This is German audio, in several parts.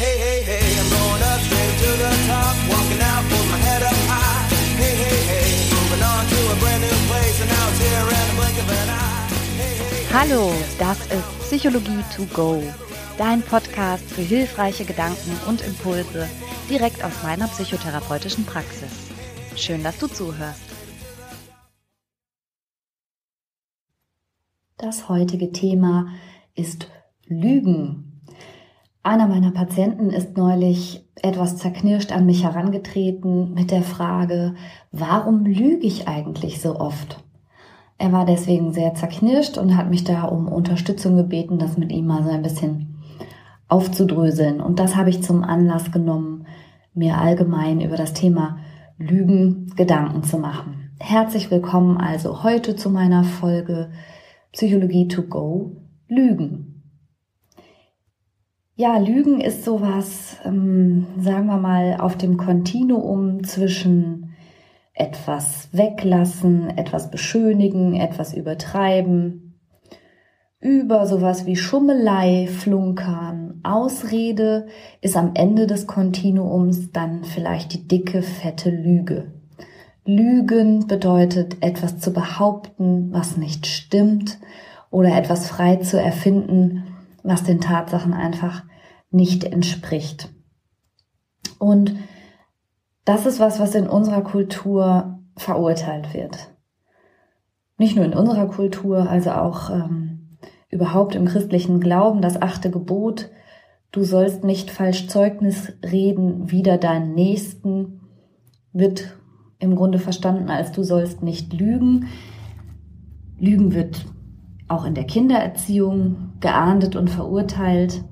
Hey, hey, hey, I'm going up straight to the top, walking out with my head up high. Hey, hey, hey, moving on to a brand new place, and now it's here in the blink of an eye. Hey, hey, hey. Hallo, das ist Psychologie to go, dein Podcast für hilfreiche Gedanken und Impulse direkt aus meiner psychotherapeutischen Praxis. Schön, dass du zuhörst. Das heutige Thema ist Lügen. Einer meiner Patienten ist neulich etwas zerknirscht an mich herangetreten mit der Frage, warum lüge ich eigentlich so oft? Er war deswegen sehr zerknirscht und hat mich da um Unterstützung gebeten, das mit ihm mal so ein bisschen aufzudröseln. Und das habe ich zum Anlass genommen, mir allgemein über das Thema Lügen Gedanken zu machen. Herzlich willkommen also heute zu meiner Folge Psychologie to go Lügen. Ja, Lügen ist sowas, ähm, sagen wir mal, auf dem Kontinuum zwischen etwas weglassen, etwas beschönigen, etwas übertreiben, über sowas wie Schummelei, Flunkern, Ausrede ist am Ende des Kontinuums dann vielleicht die dicke, fette Lüge. Lügen bedeutet etwas zu behaupten, was nicht stimmt oder etwas frei zu erfinden, was den Tatsachen einfach nicht entspricht. Und das ist was, was in unserer Kultur verurteilt wird. Nicht nur in unserer Kultur, also auch ähm, überhaupt im christlichen Glauben, das achte Gebot, du sollst nicht falsch Zeugnis reden wider deinen Nächsten, wird im Grunde verstanden als du sollst nicht lügen. Lügen wird auch in der Kindererziehung geahndet und verurteilt.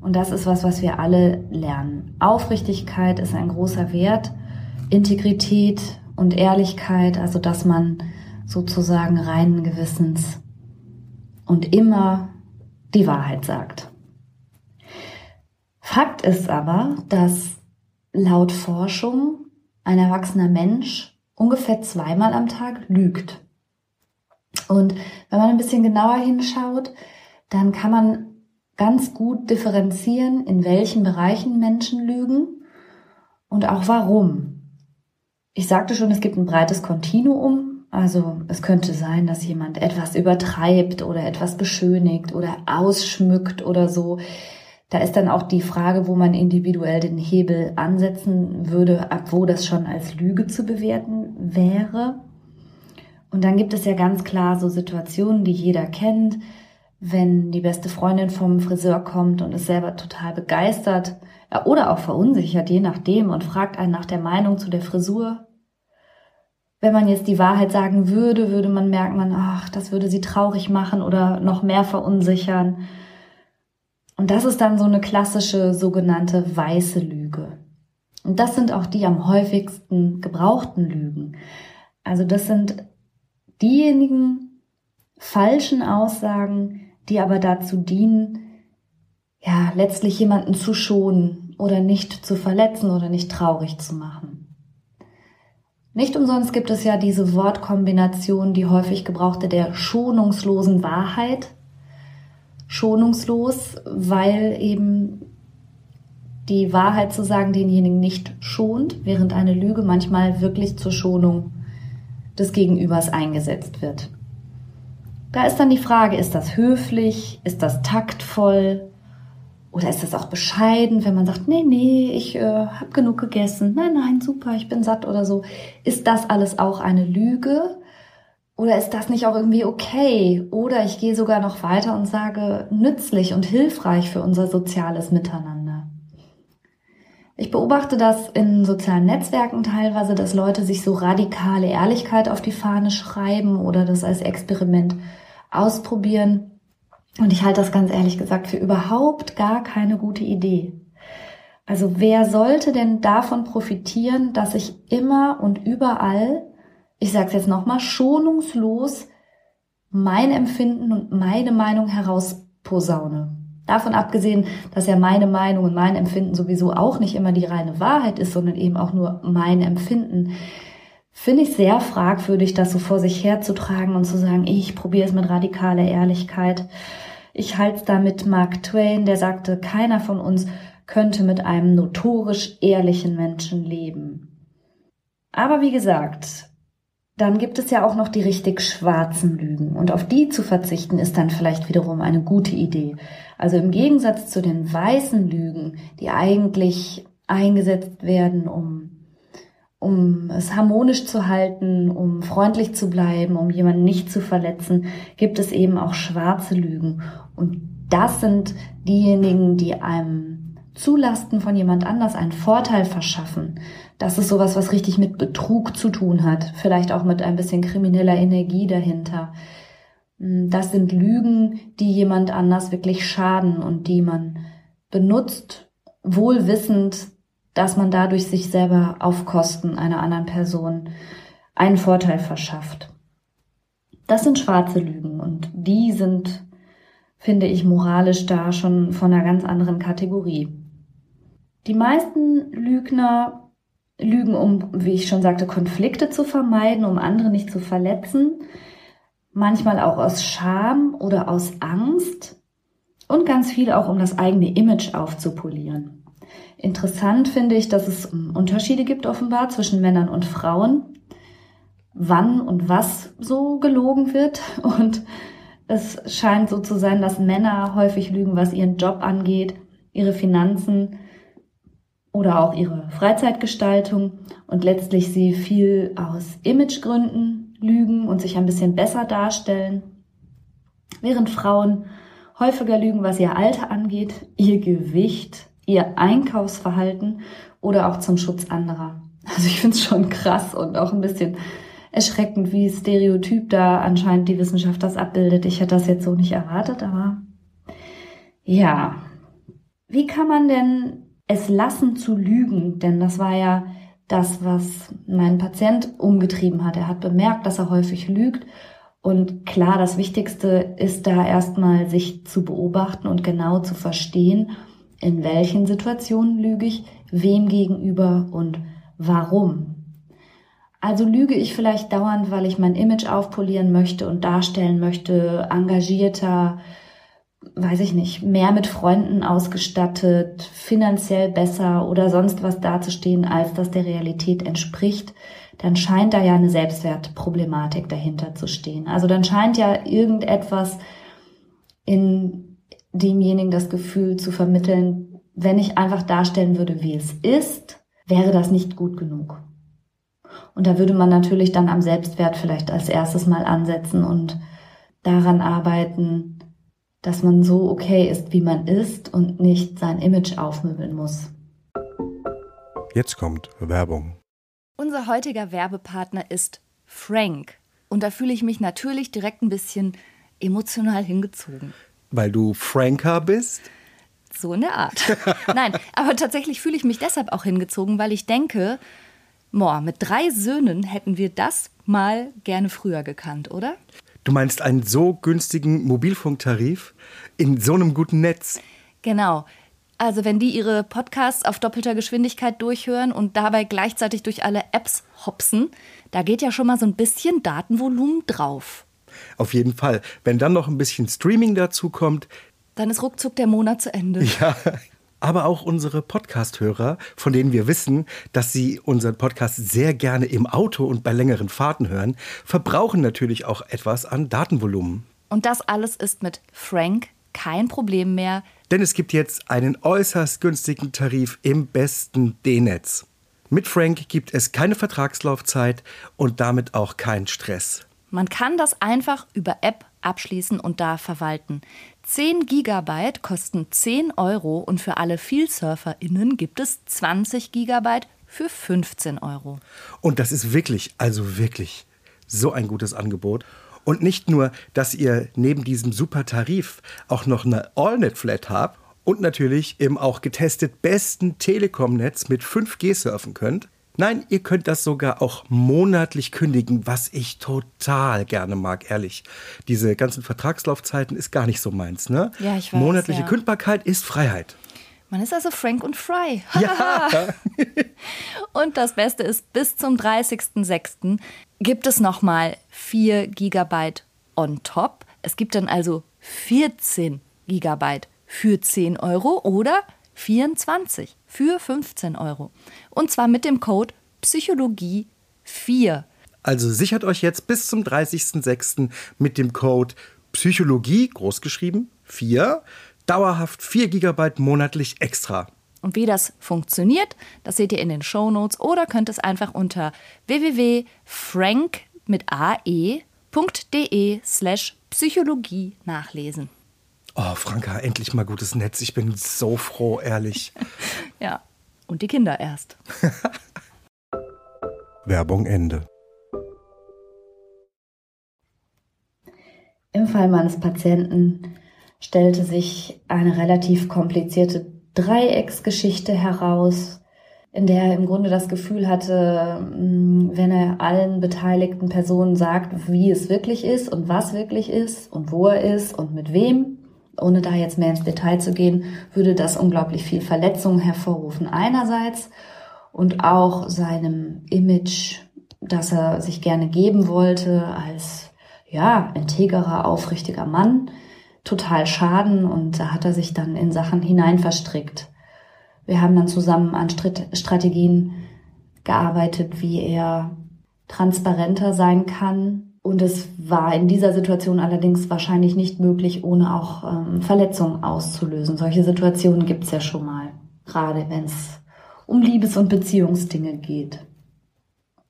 Und das ist was, was wir alle lernen. Aufrichtigkeit ist ein großer Wert, Integrität und Ehrlichkeit, also dass man sozusagen reinen Gewissens und immer die Wahrheit sagt. Fakt ist aber, dass laut Forschung ein erwachsener Mensch ungefähr zweimal am Tag lügt. Und wenn man ein bisschen genauer hinschaut, dann kann man ganz gut differenzieren, in welchen Bereichen Menschen lügen und auch warum. Ich sagte schon, es gibt ein breites Kontinuum. Also es könnte sein, dass jemand etwas übertreibt oder etwas beschönigt oder ausschmückt oder so. Da ist dann auch die Frage, wo man individuell den Hebel ansetzen würde, ab wo das schon als Lüge zu bewerten wäre. Und dann gibt es ja ganz klar so Situationen, die jeder kennt wenn die beste Freundin vom Friseur kommt und ist selber total begeistert oder auch verunsichert, je nachdem, und fragt einen nach der Meinung zu der Frisur. Wenn man jetzt die Wahrheit sagen würde, würde man merken, ach, das würde sie traurig machen oder noch mehr verunsichern. Und das ist dann so eine klassische sogenannte weiße Lüge. Und das sind auch die am häufigsten gebrauchten Lügen. Also das sind diejenigen falschen Aussagen, die aber dazu dienen, ja, letztlich jemanden zu schonen oder nicht zu verletzen oder nicht traurig zu machen. Nicht umsonst gibt es ja diese Wortkombination, die häufig gebrauchte der schonungslosen Wahrheit. Schonungslos, weil eben die Wahrheit zu sagen denjenigen nicht schont, während eine Lüge manchmal wirklich zur Schonung des Gegenübers eingesetzt wird. Da ist dann die Frage, ist das höflich, ist das taktvoll oder ist das auch bescheiden, wenn man sagt, nee, nee, ich äh, habe genug gegessen, nein, nein, super, ich bin satt oder so. Ist das alles auch eine Lüge? Oder ist das nicht auch irgendwie okay? Oder ich gehe sogar noch weiter und sage, nützlich und hilfreich für unser soziales Miteinander. Ich beobachte das in sozialen Netzwerken teilweise, dass Leute sich so radikale Ehrlichkeit auf die Fahne schreiben oder das als Experiment ausprobieren. Und ich halte das ganz ehrlich gesagt für überhaupt gar keine gute Idee. Also wer sollte denn davon profitieren, dass ich immer und überall, ich sage es jetzt nochmal, schonungslos mein Empfinden und meine Meinung herausposaune? Davon abgesehen, dass ja meine Meinung und mein Empfinden sowieso auch nicht immer die reine Wahrheit ist, sondern eben auch nur mein Empfinden, finde ich sehr fragwürdig, das so vor sich herzutragen und zu sagen, ich probiere es mit radikaler Ehrlichkeit. Ich halte es da mit Mark Twain, der sagte, keiner von uns könnte mit einem notorisch ehrlichen Menschen leben. Aber wie gesagt, dann gibt es ja auch noch die richtig schwarzen Lügen. Und auf die zu verzichten ist dann vielleicht wiederum eine gute Idee. Also im Gegensatz zu den weißen Lügen, die eigentlich eingesetzt werden, um, um es harmonisch zu halten, um freundlich zu bleiben, um jemanden nicht zu verletzen, gibt es eben auch schwarze Lügen. Und das sind diejenigen, die einem zulasten von jemand anders einen Vorteil verschaffen. Das ist sowas, was richtig mit Betrug zu tun hat. Vielleicht auch mit ein bisschen krimineller Energie dahinter. Das sind Lügen, die jemand anders wirklich schaden und die man benutzt, wohl wissend, dass man dadurch sich selber auf Kosten einer anderen Person einen Vorteil verschafft. Das sind schwarze Lügen und die sind, finde ich, moralisch da schon von einer ganz anderen Kategorie. Die meisten Lügner lügen, um, wie ich schon sagte, Konflikte zu vermeiden, um andere nicht zu verletzen, manchmal auch aus Scham oder aus Angst und ganz viel auch, um das eigene Image aufzupolieren. Interessant finde ich, dass es Unterschiede gibt offenbar zwischen Männern und Frauen, wann und was so gelogen wird. Und es scheint so zu sein, dass Männer häufig lügen, was ihren Job angeht, ihre Finanzen oder auch ihre Freizeitgestaltung und letztlich sie viel aus Imagegründen lügen und sich ein bisschen besser darstellen, während Frauen häufiger lügen, was ihr Alter angeht, ihr Gewicht, ihr Einkaufsverhalten oder auch zum Schutz anderer. Also ich finde es schon krass und auch ein bisschen erschreckend, wie stereotyp da anscheinend die Wissenschaft das abbildet. Ich hätte das jetzt so nicht erwartet, aber ja. Wie kann man denn es lassen zu lügen? Denn das war ja das, was mein Patient umgetrieben hat. Er hat bemerkt, dass er häufig lügt. Und klar, das Wichtigste ist da erstmal sich zu beobachten und genau zu verstehen, in welchen Situationen lüge ich, wem gegenüber und warum. Also lüge ich vielleicht dauernd, weil ich mein Image aufpolieren möchte und darstellen möchte, engagierter, weiß ich nicht, mehr mit Freunden ausgestattet, finanziell besser oder sonst was dazustehen, als das der Realität entspricht, dann scheint da ja eine Selbstwertproblematik dahinter zu stehen. Also dann scheint ja irgendetwas in demjenigen das Gefühl zu vermitteln, wenn ich einfach darstellen würde, wie es ist, wäre das nicht gut genug. Und da würde man natürlich dann am Selbstwert vielleicht als erstes mal ansetzen und daran arbeiten, dass man so okay ist, wie man ist und nicht sein Image aufmöbeln muss. Jetzt kommt Werbung. Unser heutiger Werbepartner ist Frank. Und da fühle ich mich natürlich direkt ein bisschen emotional hingezogen. Weil du Franker bist? So in der Art. Nein, aber tatsächlich fühle ich mich deshalb auch hingezogen, weil ich denke, boah, mit drei Söhnen hätten wir das mal gerne früher gekannt, oder? Du meinst einen so günstigen Mobilfunktarif in so einem guten Netz? Genau. Also wenn die ihre Podcasts auf doppelter Geschwindigkeit durchhören und dabei gleichzeitig durch alle Apps hopsen, da geht ja schon mal so ein bisschen Datenvolumen drauf. Auf jeden Fall. Wenn dann noch ein bisschen Streaming dazu kommt. Dann ist ruckzuck der Monat zu Ende. Ja. Aber auch unsere Podcast-Hörer, von denen wir wissen, dass sie unseren Podcast sehr gerne im Auto und bei längeren Fahrten hören, verbrauchen natürlich auch etwas an Datenvolumen. Und das alles ist mit Frank kein Problem mehr. Denn es gibt jetzt einen äußerst günstigen Tarif im besten D-Netz. Mit Frank gibt es keine Vertragslaufzeit und damit auch keinen Stress. Man kann das einfach über App abschließen und da verwalten. 10 Gigabyte kosten 10 Euro und für alle VielsurferInnen gibt es 20 Gigabyte für 15 Euro. Und das ist wirklich, also wirklich so ein gutes Angebot. Und nicht nur, dass ihr neben diesem super Tarif auch noch eine AllNet-Flat habt und natürlich im auch getestet besten Telekom-Netz mit 5G surfen könnt. Nein, ihr könnt das sogar auch monatlich kündigen, was ich total gerne mag, ehrlich. Diese ganzen Vertragslaufzeiten ist gar nicht so meins, ne? Ja, ich weiß. Monatliche ja. Kündbarkeit ist Freiheit. Man ist also Frank und Fry. Ja. und das Beste ist, bis zum 30.06. gibt es nochmal 4 Gigabyte on top. Es gibt dann also 14 Gigabyte für 10 Euro oder 24 für 15 Euro. Und zwar mit dem Code Psychologie 4. Also sichert euch jetzt bis zum 30.06. mit dem Code Psychologie, großgeschrieben, 4, dauerhaft 4 GB monatlich extra. Und wie das funktioniert, das seht ihr in den Shownotes oder könnt es einfach unter www.frank mit ae.de slash Psychologie nachlesen. Oh, Franka, endlich mal gutes Netz. Ich bin so froh, ehrlich. Ja, und die Kinder erst. Werbung Ende. Im Fall meines Patienten stellte sich eine relativ komplizierte Dreiecksgeschichte heraus, in der er im Grunde das Gefühl hatte, wenn er allen beteiligten Personen sagt, wie es wirklich ist und was wirklich ist und wo er ist und mit wem, ohne da jetzt mehr ins Detail zu gehen, würde das unglaublich viel Verletzungen hervorrufen einerseits und auch seinem Image, das er sich gerne geben wollte als ja, integerer, aufrichtiger Mann, total schaden und da hat er sich dann in Sachen hinein verstrickt. Wir haben dann zusammen an Strategien gearbeitet, wie er transparenter sein kann. Und es war in dieser Situation allerdings wahrscheinlich nicht möglich, ohne auch ähm, Verletzungen auszulösen. Solche Situationen gibt es ja schon mal, gerade wenn es um Liebes- und Beziehungsdinge geht.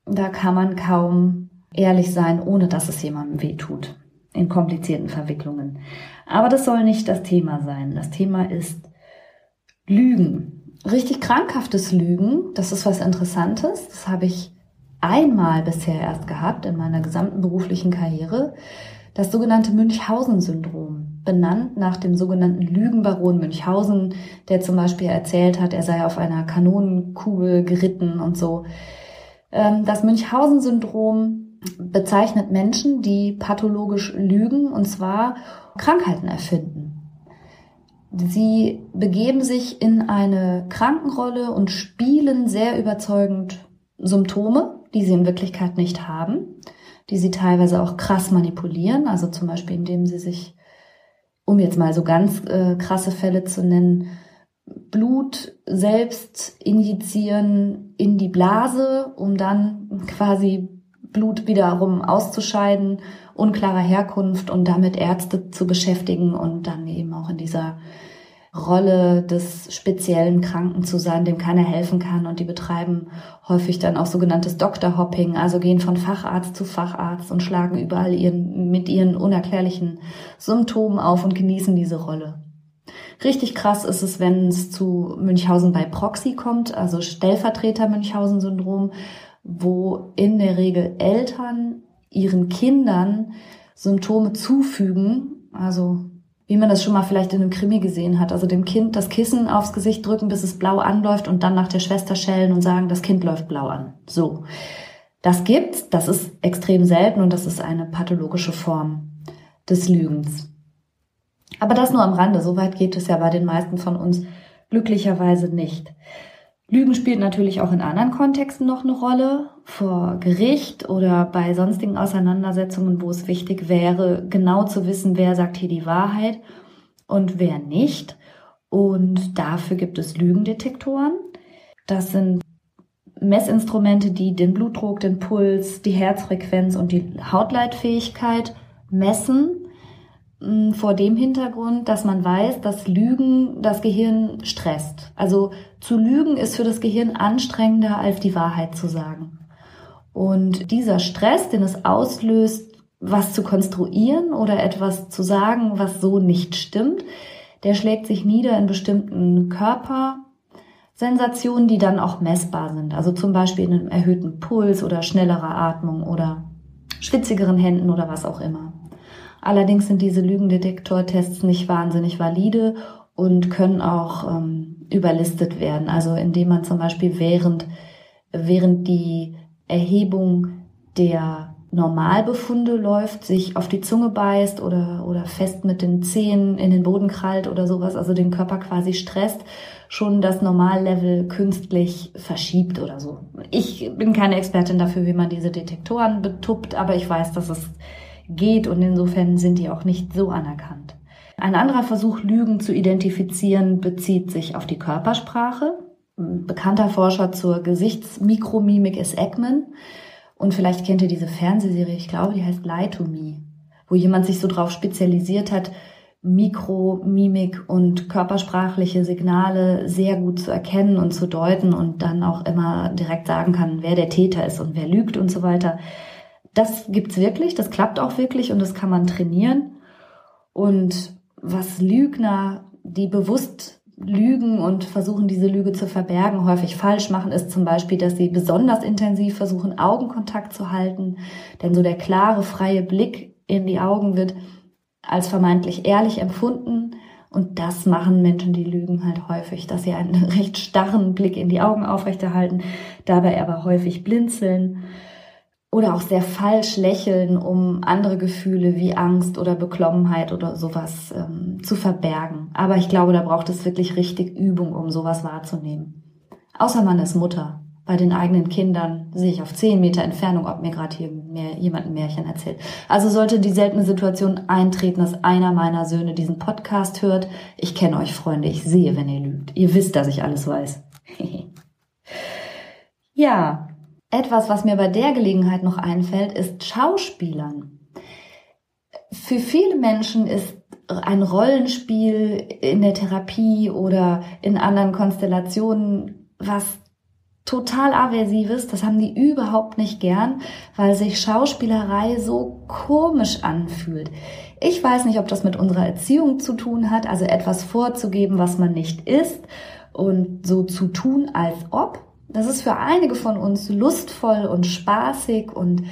Da kann man kaum ehrlich sein, ohne dass es jemandem wehtut in komplizierten Verwicklungen. Aber das soll nicht das Thema sein. Das Thema ist Lügen. Richtig krankhaftes Lügen, das ist was Interessantes. Das habe ich einmal bisher erst gehabt in meiner gesamten beruflichen Karriere. Das sogenannte Münchhausen-Syndrom, benannt nach dem sogenannten Lügenbaron Münchhausen, der zum Beispiel erzählt hat, er sei auf einer Kanonenkugel geritten und so. Ähm, das Münchhausen-Syndrom bezeichnet Menschen, die pathologisch lügen und zwar Krankheiten erfinden. Sie begeben sich in eine Krankenrolle und spielen sehr überzeugend Symptome, die sie in Wirklichkeit nicht haben, die sie teilweise auch krass manipulieren, also zum Beispiel indem sie sich, um jetzt mal so ganz äh, krasse Fälle zu nennen, Blut selbst injizieren in die Blase, um dann quasi Blut wiederum auszuscheiden, unklarer Herkunft und damit Ärzte zu beschäftigen und dann eben auch in dieser Rolle des speziellen Kranken zu sein, dem keiner helfen kann. Und die betreiben häufig dann auch sogenanntes Doktorhopping, also gehen von Facharzt zu Facharzt und schlagen überall ihren, mit ihren unerklärlichen Symptomen auf und genießen diese Rolle. Richtig krass ist es, wenn es zu Münchhausen bei Proxy kommt, also Stellvertreter Münchhausen-Syndrom, wo in der Regel Eltern ihren Kindern Symptome zufügen, also wie man das schon mal vielleicht in einem Krimi gesehen hat, also dem Kind das Kissen aufs Gesicht drücken, bis es blau anläuft und dann nach der Schwester schellen und sagen, das Kind läuft blau an. So. Das gibt's, das ist extrem selten und das ist eine pathologische Form des Lügens. Aber das nur am Rande, so weit geht es ja bei den meisten von uns glücklicherweise nicht. Lügen spielt natürlich auch in anderen Kontexten noch eine Rolle, vor Gericht oder bei sonstigen Auseinandersetzungen, wo es wichtig wäre, genau zu wissen, wer sagt hier die Wahrheit und wer nicht. Und dafür gibt es Lügendetektoren. Das sind Messinstrumente, die den Blutdruck, den Puls, die Herzfrequenz und die Hautleitfähigkeit messen vor dem Hintergrund, dass man weiß, dass Lügen das Gehirn stresst. Also zu lügen ist für das Gehirn anstrengender, als die Wahrheit zu sagen. Und dieser Stress, den es auslöst, was zu konstruieren oder etwas zu sagen, was so nicht stimmt, der schlägt sich nieder in bestimmten Körpersensationen, die dann auch messbar sind. Also zum Beispiel in einem erhöhten Puls oder schnellerer Atmung oder schwitzigeren Händen oder was auch immer. Allerdings sind diese Lügendetektortests nicht wahnsinnig valide und können auch ähm, überlistet werden. Also indem man zum Beispiel während, während die Erhebung der Normalbefunde läuft, sich auf die Zunge beißt oder, oder fest mit den Zehen in den Boden krallt oder sowas, also den Körper quasi stresst, schon das Normallevel künstlich verschiebt oder so. Ich bin keine Expertin dafür, wie man diese Detektoren betuppt, aber ich weiß, dass es geht und insofern sind die auch nicht so anerkannt. Ein anderer Versuch, Lügen zu identifizieren, bezieht sich auf die Körpersprache. Ein bekannter Forscher zur Gesichtsmikromimik ist Ekman. Und vielleicht kennt ihr diese Fernsehserie, ich glaube, die heißt Lie to Me, wo jemand sich so drauf spezialisiert hat, Mikromimik und körpersprachliche Signale sehr gut zu erkennen und zu deuten und dann auch immer direkt sagen kann, wer der Täter ist und wer lügt und so weiter. Das gibt's wirklich, das klappt auch wirklich und das kann man trainieren. Und was Lügner, die bewusst lügen und versuchen, diese Lüge zu verbergen, häufig falsch machen, ist zum Beispiel, dass sie besonders intensiv versuchen, Augenkontakt zu halten. Denn so der klare, freie Blick in die Augen wird als vermeintlich ehrlich empfunden. Und das machen Menschen, die lügen halt häufig, dass sie einen recht starren Blick in die Augen aufrechterhalten, dabei aber häufig blinzeln oder auch sehr falsch lächeln, um andere Gefühle wie Angst oder Beklommenheit oder sowas ähm, zu verbergen. Aber ich glaube, da braucht es wirklich richtig Übung, um sowas wahrzunehmen. Außer man ist Mutter bei den eigenen Kindern sehe ich auf zehn Meter Entfernung, ob mir gerade hier mehr, jemand ein Märchen erzählt. Also sollte die seltene Situation eintreten, dass einer meiner Söhne diesen Podcast hört. Ich kenne euch, Freunde, ich sehe, wenn ihr lügt. Ihr wisst, dass ich alles weiß. ja, etwas, was mir bei der Gelegenheit noch einfällt, ist Schauspielern. Für viele Menschen ist ein Rollenspiel in der Therapie oder in anderen Konstellationen was total aversives, das haben die überhaupt nicht gern, weil sich Schauspielerei so komisch anfühlt. Ich weiß nicht, ob das mit unserer Erziehung zu tun hat, also etwas vorzugeben, was man nicht ist und so zu tun, als ob. Das ist für einige von uns lustvoll und spaßig und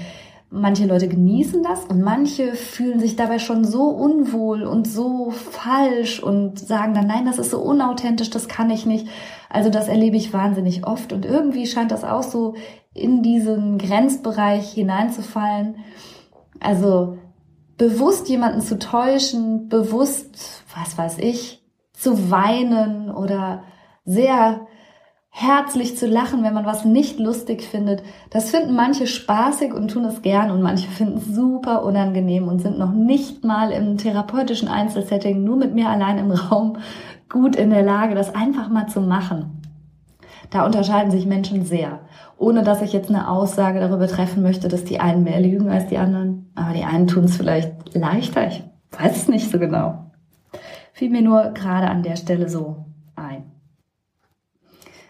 manche Leute genießen das und manche fühlen sich dabei schon so unwohl und so falsch und sagen dann, nein, das ist so unauthentisch, das kann ich nicht. Also das erlebe ich wahnsinnig oft und irgendwie scheint das auch so in diesen Grenzbereich hineinzufallen. Also bewusst jemanden zu täuschen, bewusst, was weiß ich, zu weinen oder sehr herzlich zu lachen, wenn man was nicht lustig findet. Das finden manche spaßig und tun es gern und manche finden es super unangenehm und sind noch nicht mal im therapeutischen Einzelsetting nur mit mir allein im Raum gut in der Lage, das einfach mal zu machen. Da unterscheiden sich Menschen sehr. Ohne dass ich jetzt eine Aussage darüber treffen möchte, dass die einen mehr lügen als die anderen. Aber die einen tun es vielleicht leichter. Ich weiß es nicht so genau. Fiel mir nur gerade an der Stelle so ein.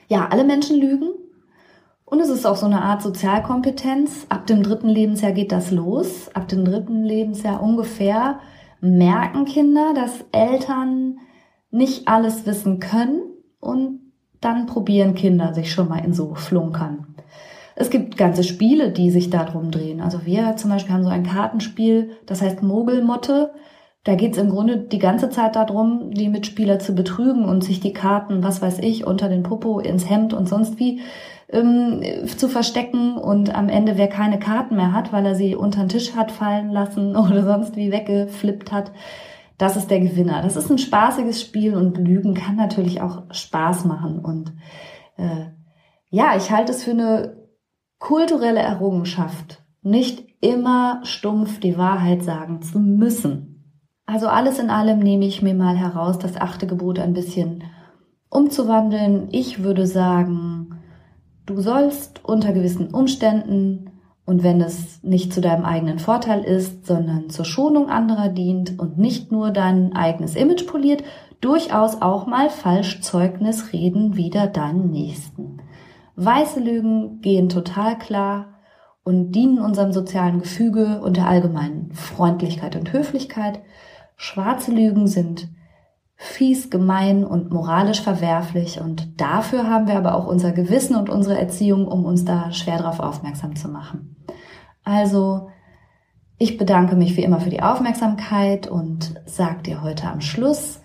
Ja, alle Menschen lügen. Und es ist auch so eine Art Sozialkompetenz. Ab dem dritten Lebensjahr geht das los. Ab dem dritten Lebensjahr ungefähr merken Kinder, dass Eltern nicht alles wissen können und dann probieren Kinder sich schon mal in so Flunkern. Es gibt ganze Spiele, die sich darum drehen. Also wir zum Beispiel haben so ein Kartenspiel, das heißt Mogelmotte. Da geht es im Grunde die ganze Zeit darum, die Mitspieler zu betrügen und sich die Karten, was weiß ich, unter den Popo, ins Hemd und sonst wie ähm, zu verstecken und am Ende, wer keine Karten mehr hat, weil er sie unter den Tisch hat fallen lassen oder sonst wie weggeflippt hat, das ist der Gewinner. Das ist ein spaßiges Spiel und Lügen kann natürlich auch Spaß machen. Und äh, ja, ich halte es für eine kulturelle Errungenschaft, nicht immer stumpf die Wahrheit sagen zu müssen. Also alles in allem nehme ich mir mal heraus, das achte Gebot ein bisschen umzuwandeln. Ich würde sagen, du sollst unter gewissen Umständen und wenn es nicht zu deinem eigenen Vorteil ist, sondern zur Schonung anderer dient und nicht nur dein eigenes Image poliert, durchaus auch mal falsch Zeugnis reden wider deinen Nächsten. Weiße Lügen gehen total klar und dienen unserem sozialen Gefüge und der allgemeinen Freundlichkeit und Höflichkeit. Schwarze Lügen sind fies, gemein und moralisch verwerflich und dafür haben wir aber auch unser Gewissen und unsere Erziehung, um uns da schwer darauf aufmerksam zu machen. Also, ich bedanke mich wie immer für die Aufmerksamkeit und sag dir heute am Schluss,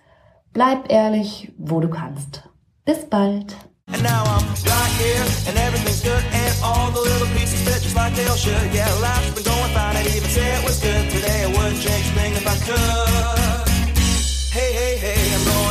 bleib ehrlich, wo du kannst. Bis bald. All the little pieces fit just like they all should. Yeah, life's been going fine. I'd even say it was good today. I wouldn't change a thing if I could. Hey, hey, hey, I'm going.